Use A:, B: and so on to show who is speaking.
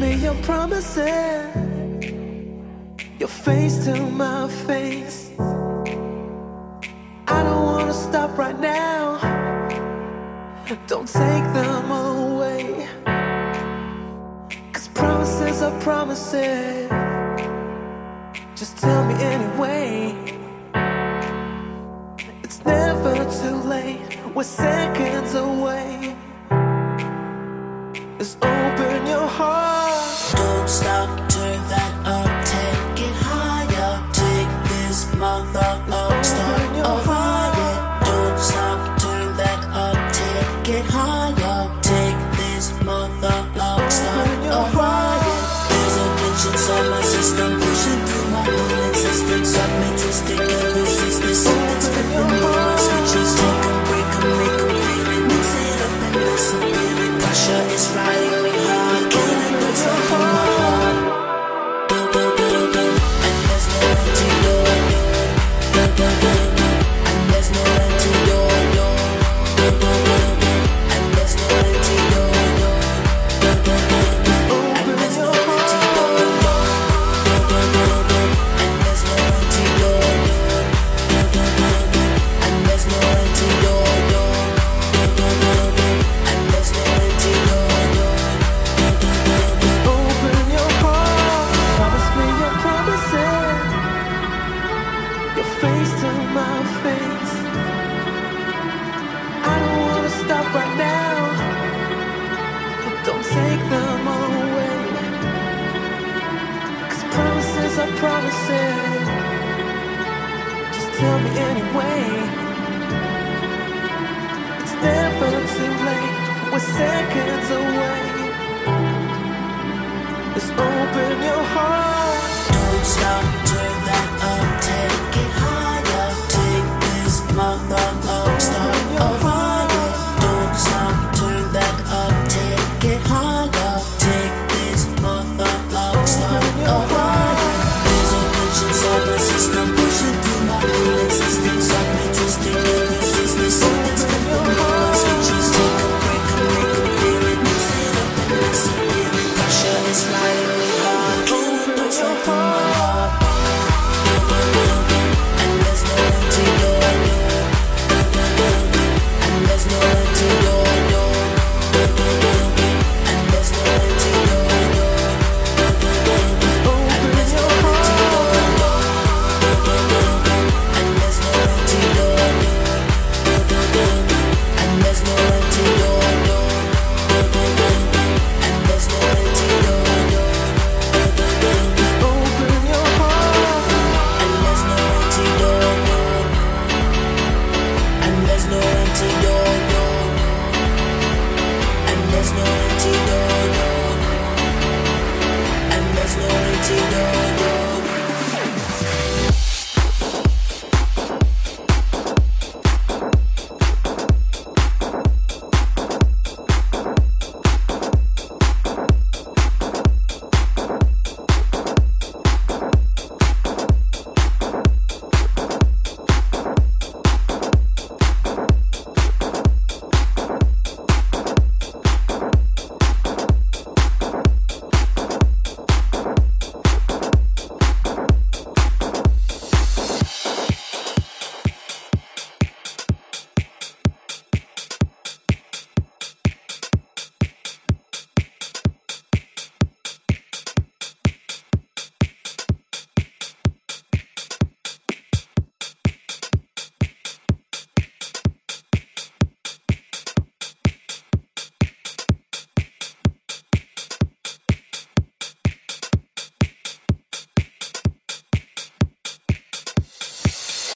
A: me your promises, your face to my face. I don't wanna stop right now. Don't take them away. Cause promises are promises. Just tell me anyway. It's never too late. We're seconds away. It's open. promises. Just tell me anyway. It's never too late. We're seconds away. Just open your heart.
B: Don't stop, turn that up, take it higher. Take this mother up, start. Don't stop, turn that up, take it higher. Take this mother up, start wisdom.